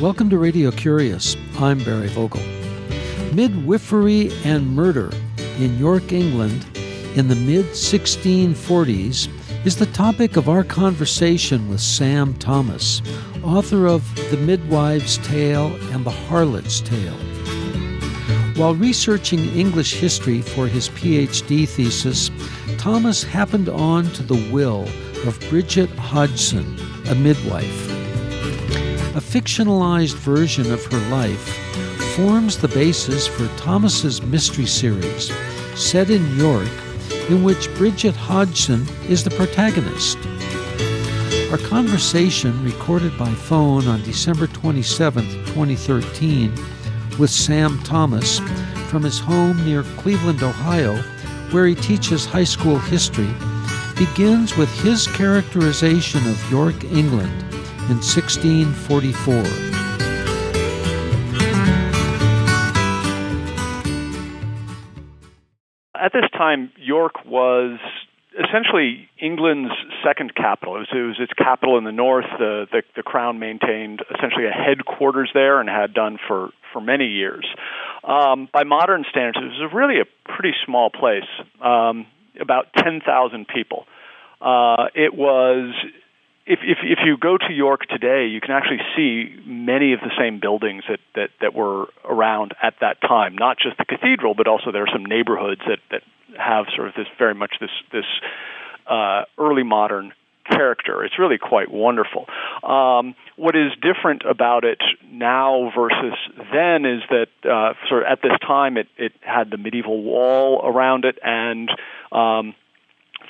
Welcome to Radio Curious. I'm Barry Vogel. Midwifery and murder in York, England in the mid 1640s is the topic of our conversation with Sam Thomas, author of The Midwife's Tale and The Harlot's Tale. While researching English history for his PhD thesis, Thomas happened on to the will of Bridget Hodgson, a midwife. A fictionalized version of her life forms the basis for Thomas's mystery series, set in York in which Bridget Hodgson is the protagonist. Our conversation, recorded by phone on December 27, 2013, with Sam Thomas from his home near Cleveland, Ohio, where he teaches high school history, begins with his characterization of York, England in 1644. at this time, York was essentially England's second capital. It was, it was, its capital in the north. The, the, the crown maintained essentially a headquarters there and had done for for many years. Um, by modern standards, it was really a pretty small place, um, about ten thousand people. Uh, it was if, if if you go to York today, you can actually see many of the same buildings that, that, that were around at that time. Not just the cathedral, but also there are some neighborhoods that, that have sort of this very much this this uh, early modern character. It's really quite wonderful. Um, what is different about it now versus then is that uh, sort of at this time it, it had the medieval wall around it and um,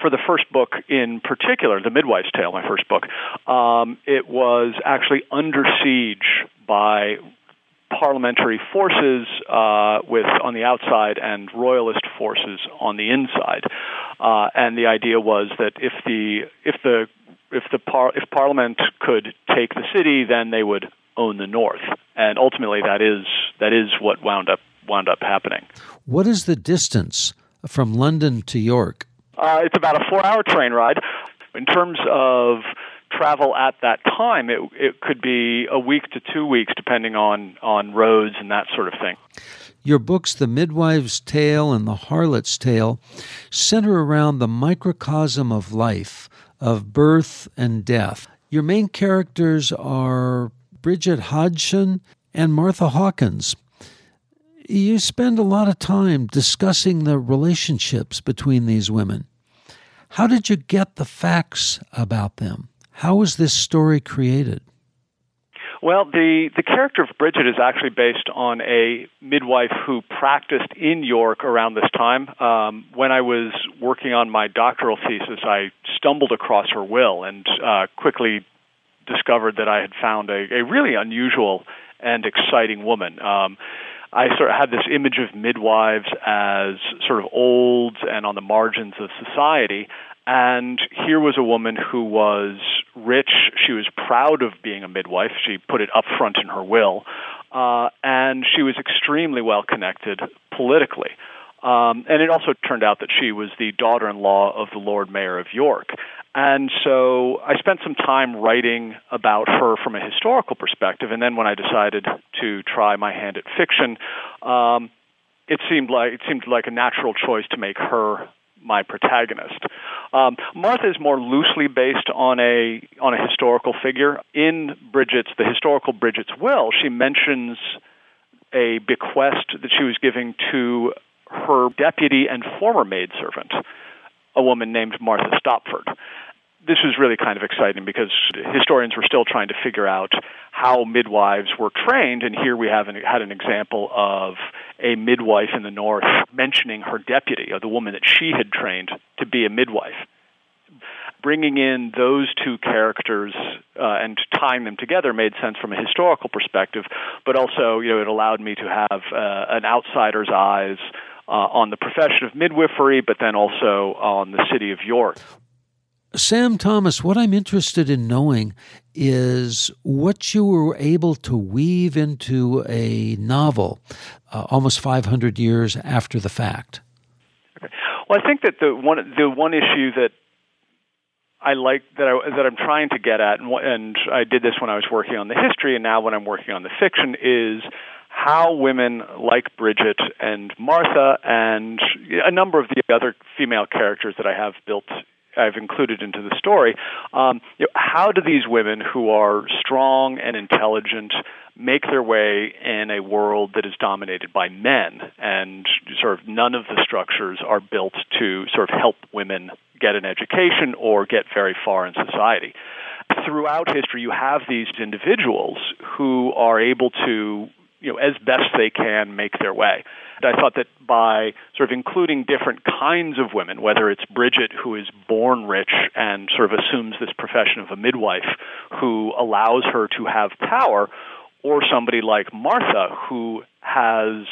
for the first book in particular, The Midwife's Tale, my first book, um, it was actually under siege by parliamentary forces uh, with on the outside and royalist forces on the inside. Uh, and the idea was that if the if the if the par- if Parliament could take the city, then they would own the North. And ultimately, that is that is what wound up wound up happening. What is the distance from London to York? Uh, it's about a four-hour train ride. In terms of travel at that time, it it could be a week to two weeks, depending on on roads and that sort of thing. Your books, The Midwife's Tale and The Harlot's Tale, center around the microcosm of life, of birth and death. Your main characters are Bridget Hodgson and Martha Hawkins. You spend a lot of time discussing the relationships between these women. How did you get the facts about them? How was this story created? Well, the, the character of Bridget is actually based on a midwife who practiced in York around this time. Um, when I was working on my doctoral thesis, I stumbled across her will and uh, quickly discovered that I had found a, a really unusual and exciting woman. Um, I sort of had this image of midwives as sort of old and on the margins of society. And here was a woman who was rich. She was proud of being a midwife. She put it up front in her will. Uh, and she was extremely well connected politically. Um, and it also turned out that she was the daughter in law of the Lord Mayor of York. And so I spent some time writing about her from a historical perspective. And then when I decided to try my hand at fiction, um, it seemed like it seemed like a natural choice to make her my protagonist. Um, Martha is more loosely based on a on a historical figure. In Bridget's the historical Bridget's will, she mentions a bequest that she was giving to her deputy and former maidservant, a woman named Martha Stopford. This was really kind of exciting because historians were still trying to figure out how midwives were trained, and here we have an, had an example of a midwife in the North mentioning her deputy, or the woman that she had trained to be a midwife bringing in those two characters uh, and tying them together made sense from a historical perspective, but also you know it allowed me to have uh, an outsider's eyes uh, on the profession of midwifery, but then also on the city of York. Sam Thomas, what I'm interested in knowing is what you were able to weave into a novel uh, almost 500 years after the fact. Okay. Well, I think that the one the one issue that I like that I, that I'm trying to get at, and, and I did this when I was working on the history, and now when I'm working on the fiction, is how women like Bridget and Martha and a number of the other female characters that I have built I've included into the story. Um, you know, how do these women who are strong and intelligent make their way in a world that is dominated by men and sort of none of the structures are built to sort of help women get an education or get very far in society? Throughout history, you have these individuals who are able to, you know, as best they can, make their way. And I thought that by sort of including different kinds of women, whether it's Bridget, who is born rich and sort of assumes this profession of a midwife, who allows her to have power, or somebody like Martha, who has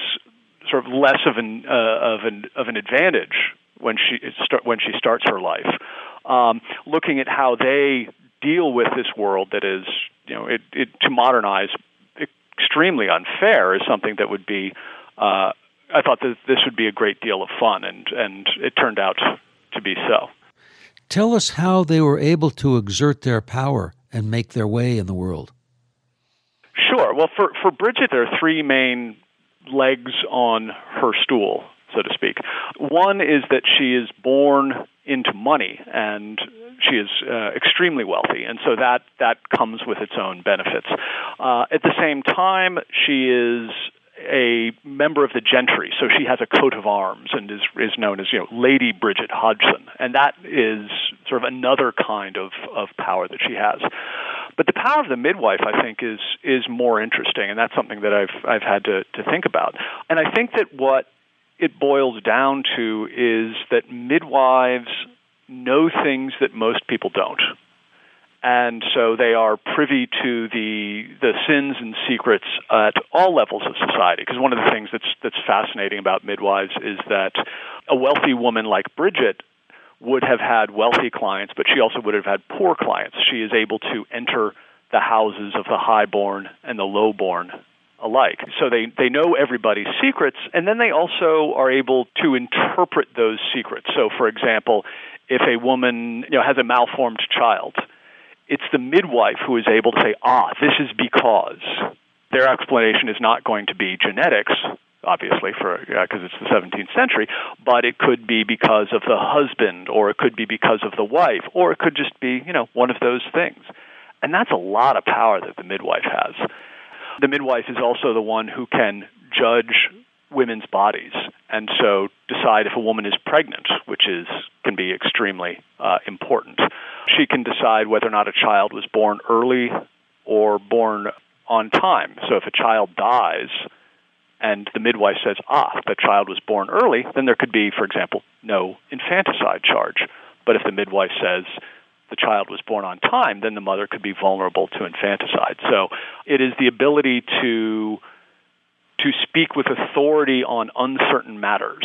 sort of less of an uh, of an of an advantage when she start, when she starts her life. Um, looking at how they deal with this world that is, you know, it, it to modernize extremely unfair is something that would be uh, I thought that this would be a great deal of fun, and and it turned out to be so. Tell us how they were able to exert their power and make their way in the world. Sure. Well, for for Bridget, there are three main legs on her stool, so to speak. One is that she is born into money and she is uh, extremely wealthy, and so that that comes with its own benefits. Uh, at the same time, she is a member of the gentry, so she has a coat of arms and is is known as you know Lady Bridget Hodgson, and that is sort of another kind of of power that she has. But the power of the midwife, I think, is is more interesting, and that's something that I've I've had to to think about. And I think that what it boils down to is that midwives know things that most people don't and so they are privy to the the sins and secrets at all levels of society. Because one of the things that's that's fascinating about midwives is that a wealthy woman like Bridget would have had wealthy clients, but she also would have had poor clients. She is able to enter the houses of the highborn and the lowborn alike. So they, they know everybody's secrets, and then they also are able to interpret those secrets. So, for example, if a woman you know, has a malformed child, it's the midwife who is able to say, ah, this is because. Their explanation is not going to be genetics, obviously, for because uh, it's the 17th century, but it could be because of the husband, or it could be because of the wife, or it could just be, you know, one of those things. And that's a lot of power that the midwife has. The midwife is also the one who can judge women's bodies and so decide if a woman is pregnant, which is can be extremely uh, important. She can decide whether or not a child was born early or born on time. So if a child dies and the midwife says, "Ah, the child was born early," then there could be, for example, no infanticide charge. But if the midwife says the child was born on time, then the mother could be vulnerable to infanticide. So it is the ability to to speak with authority on uncertain matters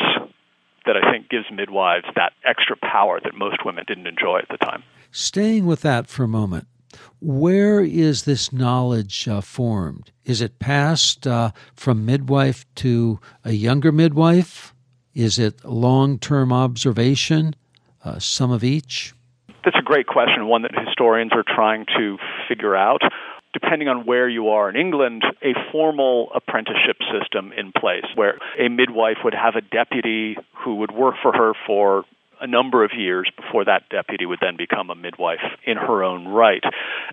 that I think gives midwives that extra power that most women didn't enjoy at the time. Staying with that for a moment, where is this knowledge uh, formed? Is it passed uh, from midwife to a younger midwife? Is it long term observation? Uh, some of each? That's a great question, one that historians are trying to figure out. Depending on where you are in England, a formal apprenticeship system in place where a midwife would have a deputy who would work for her for a number of years before that deputy would then become a midwife in her own right.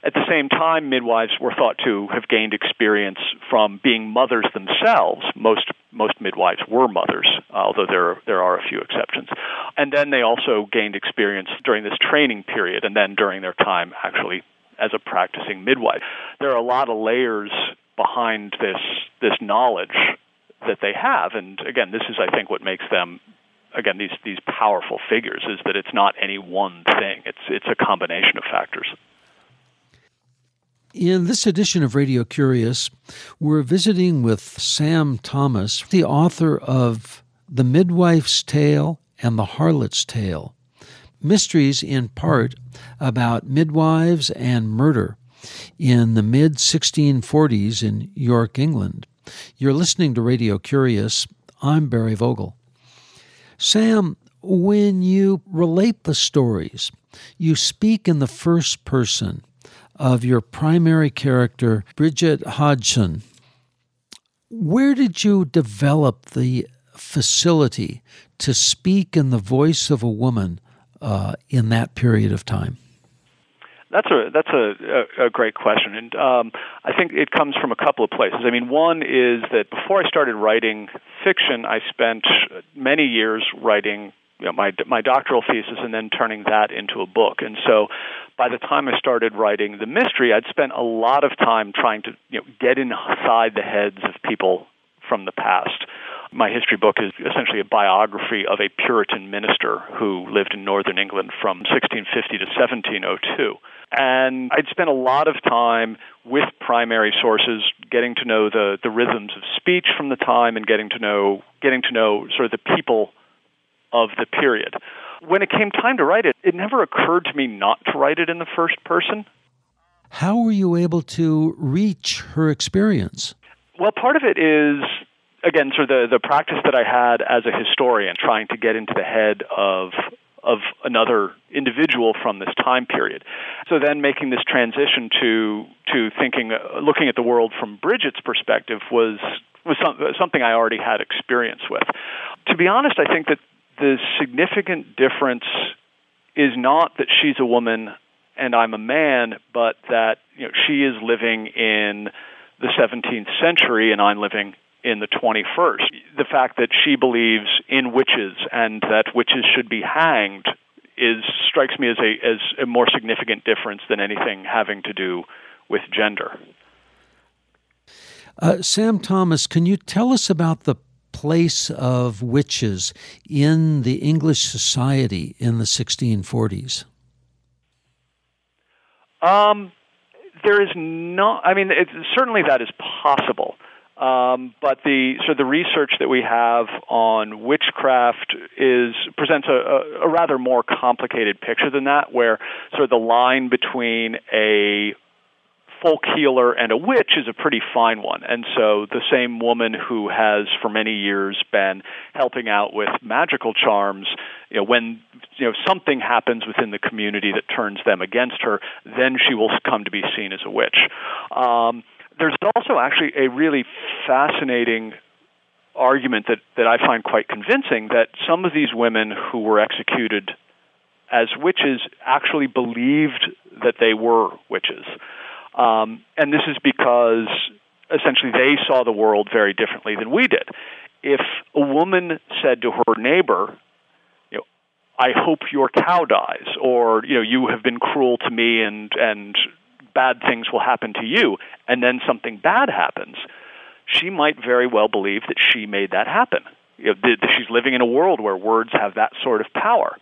At the same time, midwives were thought to have gained experience from being mothers themselves. Most most midwives were mothers, uh, although there there are a few exceptions. And then they also gained experience during this training period, and then during their time actually as a practicing midwife. There are a lot of layers behind this this knowledge that they have, and again, this is I think what makes them again these these powerful figures is that it's not any one thing. It's it's a combination of factors. In this edition of Radio Curious, we're visiting with Sam Thomas, the author of The Midwife's Tale and The Harlot's Tale mysteries in part about midwives and murder in the mid 1640s in York, England. You're listening to Radio Curious. I'm Barry Vogel. Sam, when you relate the stories, you speak in the first person of your primary character, Bridget Hodgson. Where did you develop the facility to speak in the voice of a woman uh, in that period of time? That's a that's a, a, a great question, and um, I think it comes from a couple of places. I mean, one is that before I started writing fiction, I spent many years writing you know, my my doctoral thesis and then turning that into a book. And so, by the time I started writing the mystery, I'd spent a lot of time trying to you know get inside the heads of people from the past. My history book is essentially a biography of a Puritan minister who lived in northern England from 1650 to 1702. And I'd spent a lot of time with primary sources, getting to know the, the rhythms of speech from the time and getting to know getting to know sort of the people of the period. When it came time to write it, it never occurred to me not to write it in the first person. How were you able to reach her experience? Well, part of it is again sort of the, the practice that I had as a historian, trying to get into the head of of another individual from this time period. So then making this transition to to thinking uh, looking at the world from Bridget's perspective was was some, something I already had experience with. To be honest, I think that the significant difference is not that she's a woman and I'm a man, but that you know she is living in the 17th century and I'm living in the 21st. The fact that she believes in witches and that witches should be hanged is strikes me as a as a more significant difference than anything having to do with gender. Uh, Sam Thomas, can you tell us about the place of witches in the English society in the 1640s? Um, there is no. I mean, certainly that is possible. Um, but the so the research that we have on witchcraft is presents a, a, a rather more complicated picture than that, where sort of the line between a folk healer and a witch is a pretty fine one. And so the same woman who has for many years been helping out with magical charms, you know, when you know something happens within the community that turns them against her, then she will come to be seen as a witch. Um, there's also actually a really fascinating argument that, that I find quite convincing that some of these women who were executed as witches actually believed that they were witches. Um, and this is because essentially they saw the world very differently than we did. If a woman said to her neighbor, you know, I hope your cow dies, or you know, you have been cruel to me and and bad things will happen to you, and then something bad happens, she might very well believe that she made that happen. You know, she's living in a world where words have that sort of power.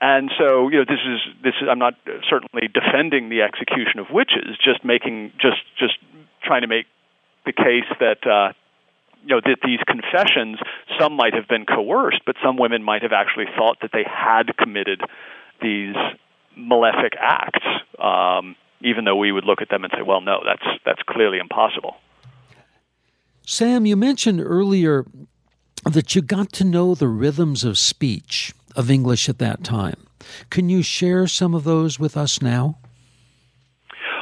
And so, you know, this is this. Is, I'm not certainly defending the execution of witches, just making just just trying to make the case that uh, you know that these confessions, some might have been coerced, but some women might have actually thought that they had committed these malefic acts, um, even though we would look at them and say, well, no, that's that's clearly impossible. Sam, you mentioned earlier that you got to know the rhythms of speech of English at that time. Can you share some of those with us now?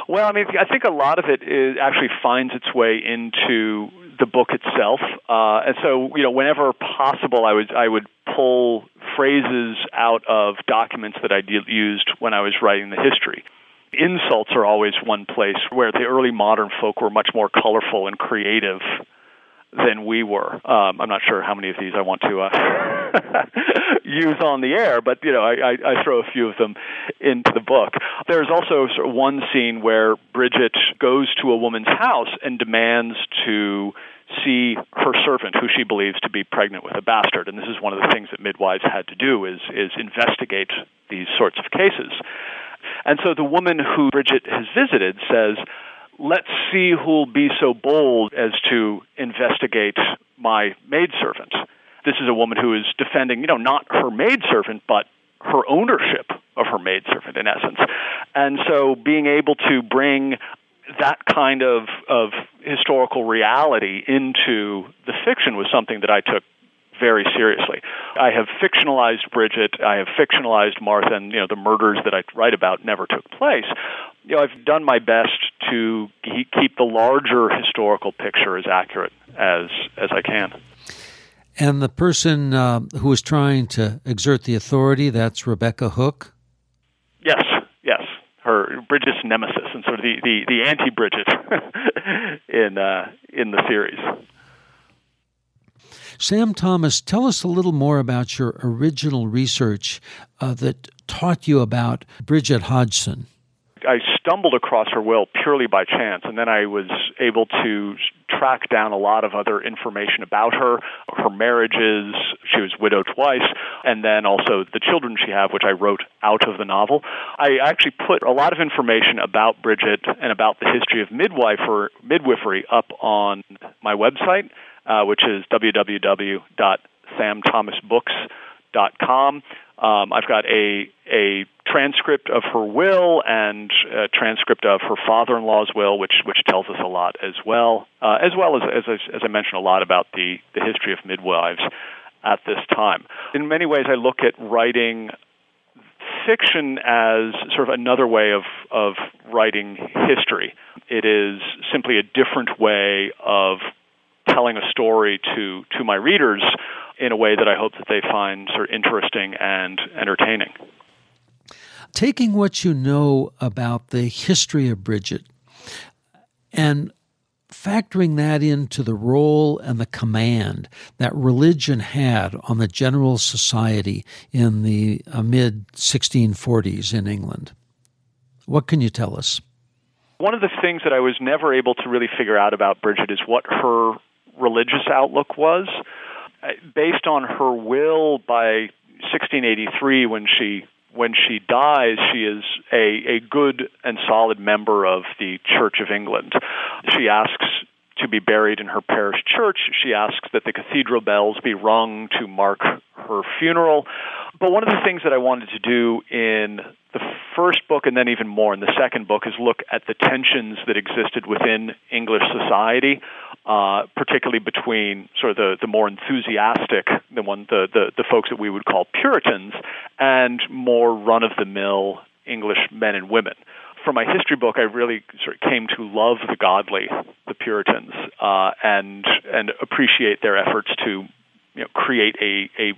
Well, I mean, I think a lot of it is, actually finds its way into the book itself, uh, and so you know, whenever possible, I would I would pull phrases out of documents that I used when I was writing the history. Insults are always one place where the early modern folk were much more colorful and creative than we were. Um, I'm not sure how many of these I want to uh, use on the air, but you know, I, I, I throw a few of them into the book. There's also sort of one scene where Bridget goes to a woman's house and demands to see her servant, who she believes to be pregnant with a bastard. And this is one of the things that midwives had to do is is investigate these sorts of cases. And so the woman who Bridget has visited says, let's see who'll be so bold as to investigate my maidservant. This is a woman who is defending, you know, not her maidservant, but her ownership of her maidservant, in essence. And so being able to bring that kind of, of historical reality into the fiction was something that I took very seriously. I have fictionalized Bridget, I have fictionalized Martha, and you know the murders that I write about never took place. You know, I've done my best to keep the larger historical picture as accurate as as I can. And the person uh, who was trying to exert the authority, that's Rebecca Hooke? Yes, yes. Her Bridget's nemesis and sort of the, the, the anti Bridget in, uh, in the series. Sam Thomas, tell us a little more about your original research uh, that taught you about Bridget Hodgson. I stumbled across her will purely by chance, and then I was able to track down a lot of other information about her, her marriages. She was widowed twice, and then also the children she had, which I wrote out of the novel. I actually put a lot of information about Bridget and about the history of midwifery up on my website, uh, which is www.samthomasbooks.com. Um, I've got a a transcript of her will and a transcript of her father-in-law's will, which which tells us a lot as well, uh, as well as as I, as I mentioned a lot about the the history of midwives at this time. In many ways, I look at writing fiction as sort of another way of of writing history. It is simply a different way of telling a story to to my readers in a way that I hope that they find sort of interesting and entertaining. Taking what you know about the history of Bridget and factoring that into the role and the command that religion had on the general society in the uh, mid 1640s in England. What can you tell us? One of the things that I was never able to really figure out about Bridget is what her religious outlook was. Uh, based on her will by 1683 when she when she dies, she is a, a good and solid member of the Church of England. She asks to be buried in her parish church. She asks that the cathedral bells be rung to mark her funeral. But one of the things that I wanted to do in the first book and then even more in the second book is look at the tensions that existed within English society uh, particularly between sort of the, the more enthusiastic, the one the, the, the folks that we would call Puritans, and more run of the mill English men and women. For my history book, I really sort of came to love the godly, the Puritans, uh, and and appreciate their efforts to you know, create a, a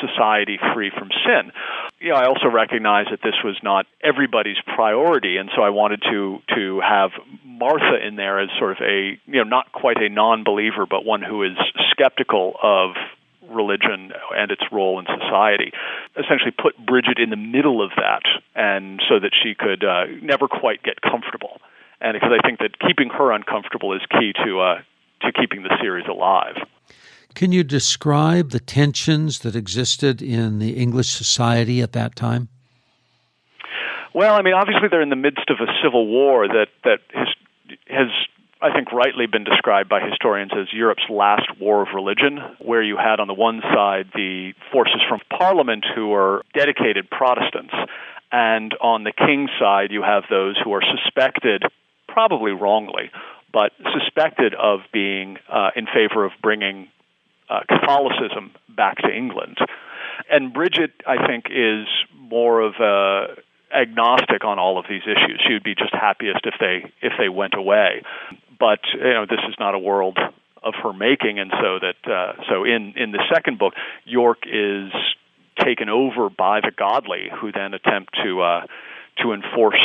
society free from sin. You know, I also recognize that this was not everybody's priority, and so I wanted to to have Martha in there as sort of a you know not quite a non-believer, but one who is skeptical of religion and its role in society. Essentially, put Bridget in the middle of that, and so that she could uh, never quite get comfortable. And because I think that keeping her uncomfortable is key to uh, to keeping the series alive. Can you describe the tensions that existed in the English society at that time? Well, I mean, obviously they're in the midst of a civil war that that has, has I think rightly been described by historians as Europe's last war of religion, where you had on the one side the forces from Parliament who are dedicated Protestants, and on the king's side you have those who are suspected, probably wrongly, but suspected of being uh, in favor of bringing uh, Catholicism back to England. And Bridget, I think, is more of a agnostic on all of these issues. She would be just happiest if they if they went away. But you know, this is not a world of her making, and so that uh, so in in the second book, York is taken over by the godly, who then attempt to uh, to enforce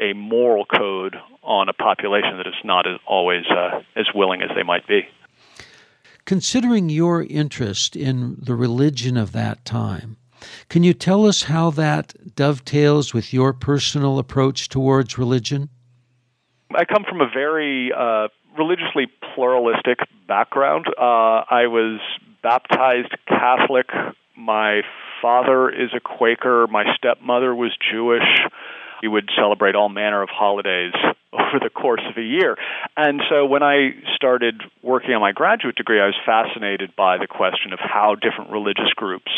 a moral code on a population that is not as, always uh, as willing as they might be. Considering your interest in the religion of that time, can you tell us how that dovetails with your personal approach towards religion? I come from a very uh, religiously pluralistic background. Uh, I was baptized Catholic. My father is a Quaker. My stepmother was Jewish. We would celebrate all manner of holidays over the course of a year. And so when I started working on my graduate degree, I was fascinated by the question of how different religious groups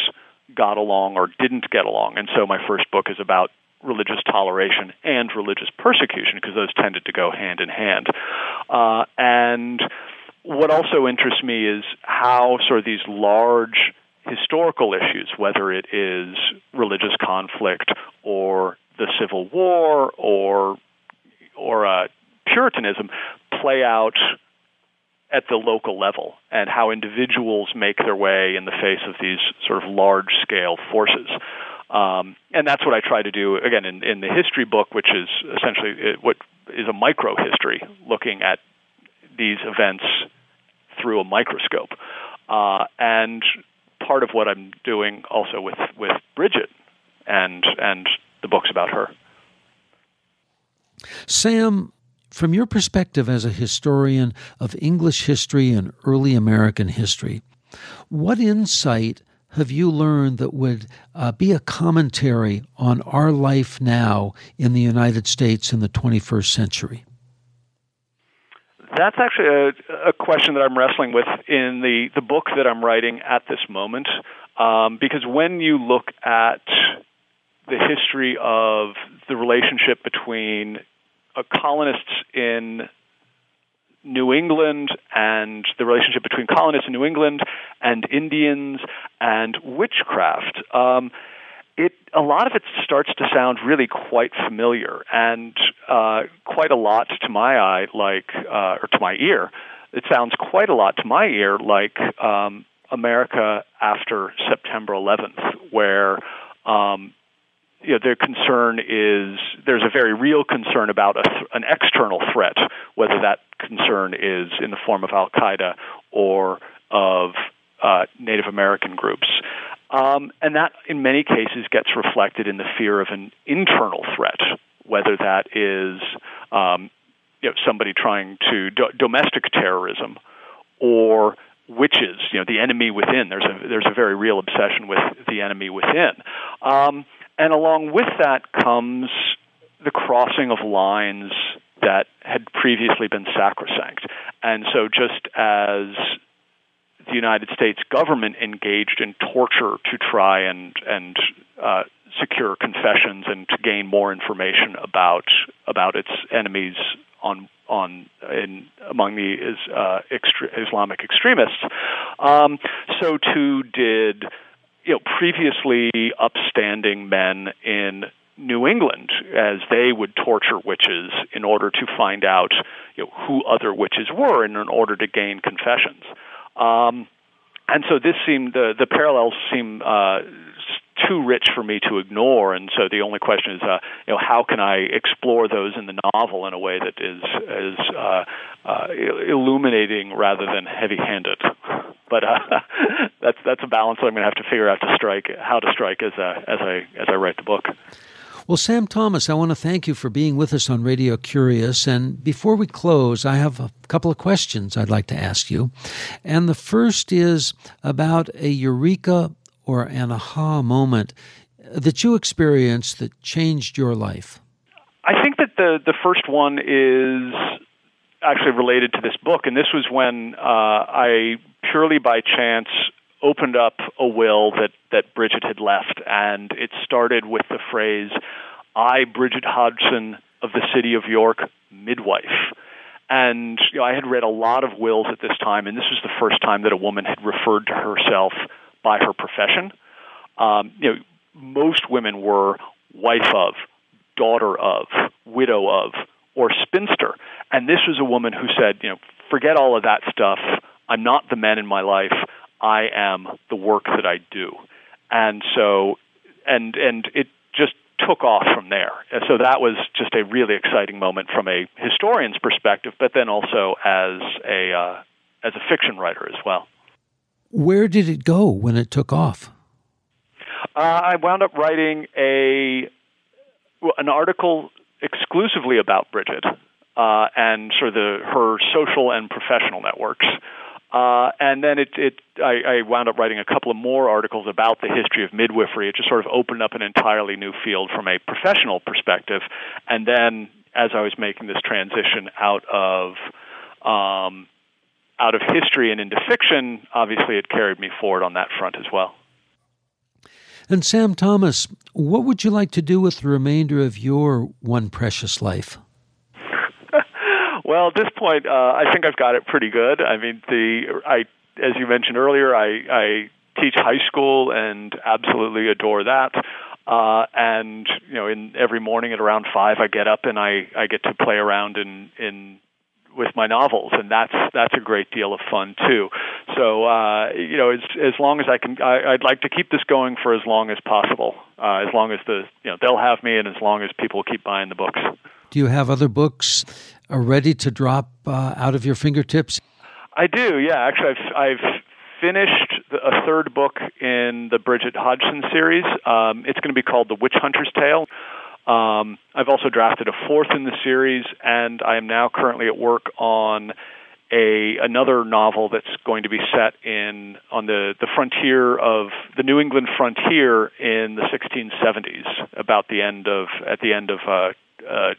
got along or didn't get along. And so my first book is about religious toleration and religious persecution because those tended to go hand in hand. Uh, and what also interests me is how sort of these large historical issues, whether it is religious conflict or the Civil War or or uh, Puritanism, play out at the local level, and how individuals make their way in the face of these sort of large scale forces. Um, and that's what I try to do again in, in the history book, which is essentially uh, what is a micro history, looking at these events through a microscope. Uh, and part of what I'm doing also with, with Bridget and and the books about her. Sam, from your perspective as a historian of English history and early American history, what insight have you learned that would uh, be a commentary on our life now in the United States in the 21st century? That's actually a, a, question that I'm wrestling with in the, the book that I'm writing at this moment. Um, because when you look at the history of the relationship between colonists in New England and the relationship between colonists in New England and Indians and witchcraft, um, it a lot of it starts to sound really quite familiar and uh, quite a lot to my eye, like uh, or to my ear. It sounds quite a lot to my ear like um, America after September 11th, where um, you know, their concern is there's a very real concern about a th- an external threat, whether that concern is in the form of Al Qaeda or of uh, Native American groups. Um, and that, in many cases, gets reflected in the fear of an internal threat, whether that is um, you know, somebody trying to do- domestic terrorism or witches, you know, the enemy within. There's a there's a very real obsession with the enemy within, um, and along with that comes the crossing of lines that had previously been sacrosanct. And so, just as the United States government engaged in torture to try and and uh, secure confessions and to gain more information about about its enemies on on in among the is, uh, extre- Islamic extremists. Um, so too did you know previously upstanding men in New England as they would torture witches in order to find out you know, who other witches were and in order to gain confessions. Um, and so this seemed the the parallels seem uh, too rich for me to ignore, and so the only question is, uh, you know, how can I explore those in the novel in a way that is is uh, uh, illuminating rather than heavy-handed. But uh, that's that's a balance that I'm going to have to figure out to strike, how to strike as uh, as I as I write the book. Well, Sam Thomas, I want to thank you for being with us on Radio Curious. And before we close, I have a couple of questions I'd like to ask you. And the first is about a eureka or an aha moment that you experienced that changed your life. I think that the, the first one is actually related to this book. And this was when uh, I, purely by chance, opened up a will that, that Bridget had left, and it started with the phrase, I, Bridget Hodgson of the city of York, midwife. And you know, I had read a lot of wills at this time, and this was the first time that a woman had referred to herself by her profession. Um, you know, most women were wife of, daughter of, widow of, or spinster. And this was a woman who said, you know, forget all of that stuff. I'm not the man in my life. I am the work that I do. And so, and and it just took off from there. And so that was just a really exciting moment from a historian's perspective, but then also as a uh, as a fiction writer as well. Where did it go when it took off? Uh, I wound up writing a an article exclusively about Bridget uh, and sort of the, her social and professional networks. Uh, and then it, it I, I wound up writing a couple of more articles about the history of midwifery. It just sort of opened up an entirely new field from a professional perspective. And then, as I was making this transition out of um, out of history and into fiction, obviously it carried me forward on that front as well. And Sam Thomas, what would you like to do with the remainder of your one precious life? Well, at this point, uh, I think I've got it pretty good. I mean, the I as you mentioned earlier, I, I teach high school and absolutely adore that. Uh, and you know, in every morning at around five, I get up and I I get to play around in in with my novels, and that's that's a great deal of fun too. So uh, you know, as as long as I can, I, I'd like to keep this going for as long as possible. Uh, as long as the you know they'll have me, and as long as people keep buying the books. Do you have other books uh, ready to drop uh, out of your fingertips? I do. Yeah, actually, I've I've finished a third book in the Bridget Hodgson series. Um, it's going to be called The Witch Hunter's Tale. Um, I've also drafted a fourth in the series, and I am now currently at work on a another novel that's going to be set in on the the frontier of the New England frontier in the 1670s, about the end of at the end of uh, uh,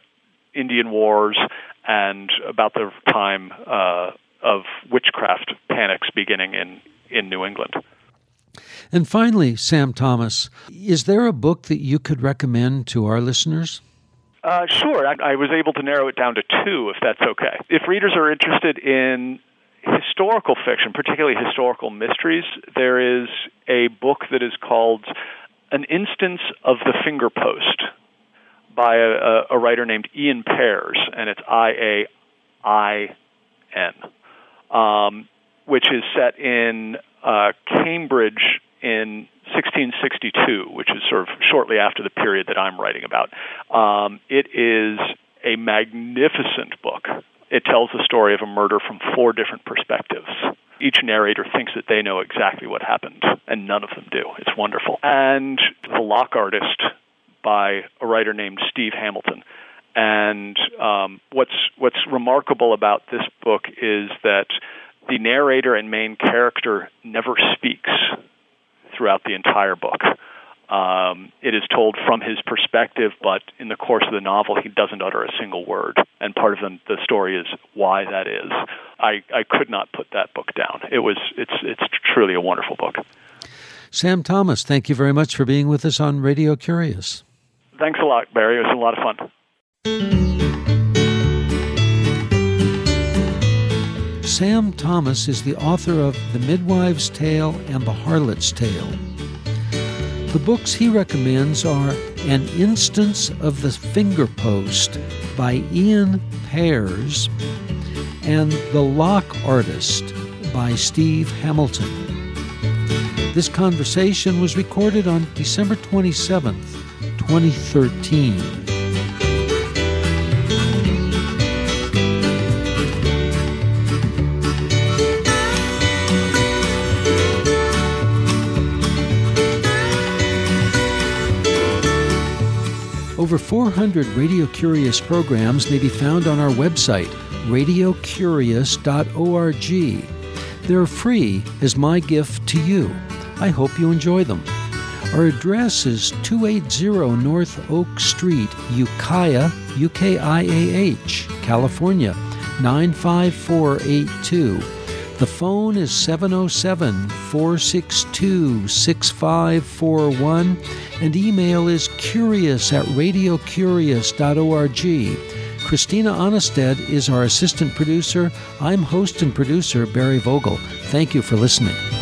Indian Wars and about the time uh, of witchcraft panics beginning in in New England. And finally, Sam Thomas, is there a book that you could recommend to our listeners? Uh, sure. I, I was able to narrow it down to two, if that's okay. If readers are interested in historical fiction, particularly historical mysteries, there is a book that is called An Instance of the Fingerpost by a, a writer named Ian Pears, and it's I A I N. Um, which is set in uh, Cambridge in 1662, which is sort of shortly after the period that I'm writing about. Um, it is a magnificent book. It tells the story of a murder from four different perspectives. Each narrator thinks that they know exactly what happened, and none of them do. It's wonderful. And The Lock Artist by a writer named Steve Hamilton. And um, what's what's remarkable about this book is that the narrator and main character never speaks throughout the entire book. Um, it is told from his perspective, but in the course of the novel, he doesn't utter a single word. And part of the, the story is why that is. I, I could not put that book down. It was it's it's truly a wonderful book. Sam Thomas, thank you very much for being with us on Radio Curious. Thanks a lot, Barry. It was a lot of fun. Sam Thomas is the author of The Midwife's Tale and The Harlot's Tale. The books he recommends are An Instance of the Fingerpost by Ian Pears and The Lock Artist by Steve Hamilton. This conversation was recorded on December 27th, 2013. Over 400 Radio Curious programs may be found on our website, radiocurious.org. They're free as my gift to you. I hope you enjoy them. Our address is 280 North Oak Street, Ukiah, U K I A H, California, 95482. The phone is 707 462 6541 and email is curious at radiocurious.org. Christina Aanestad is our assistant producer. I'm host and producer Barry Vogel. Thank you for listening.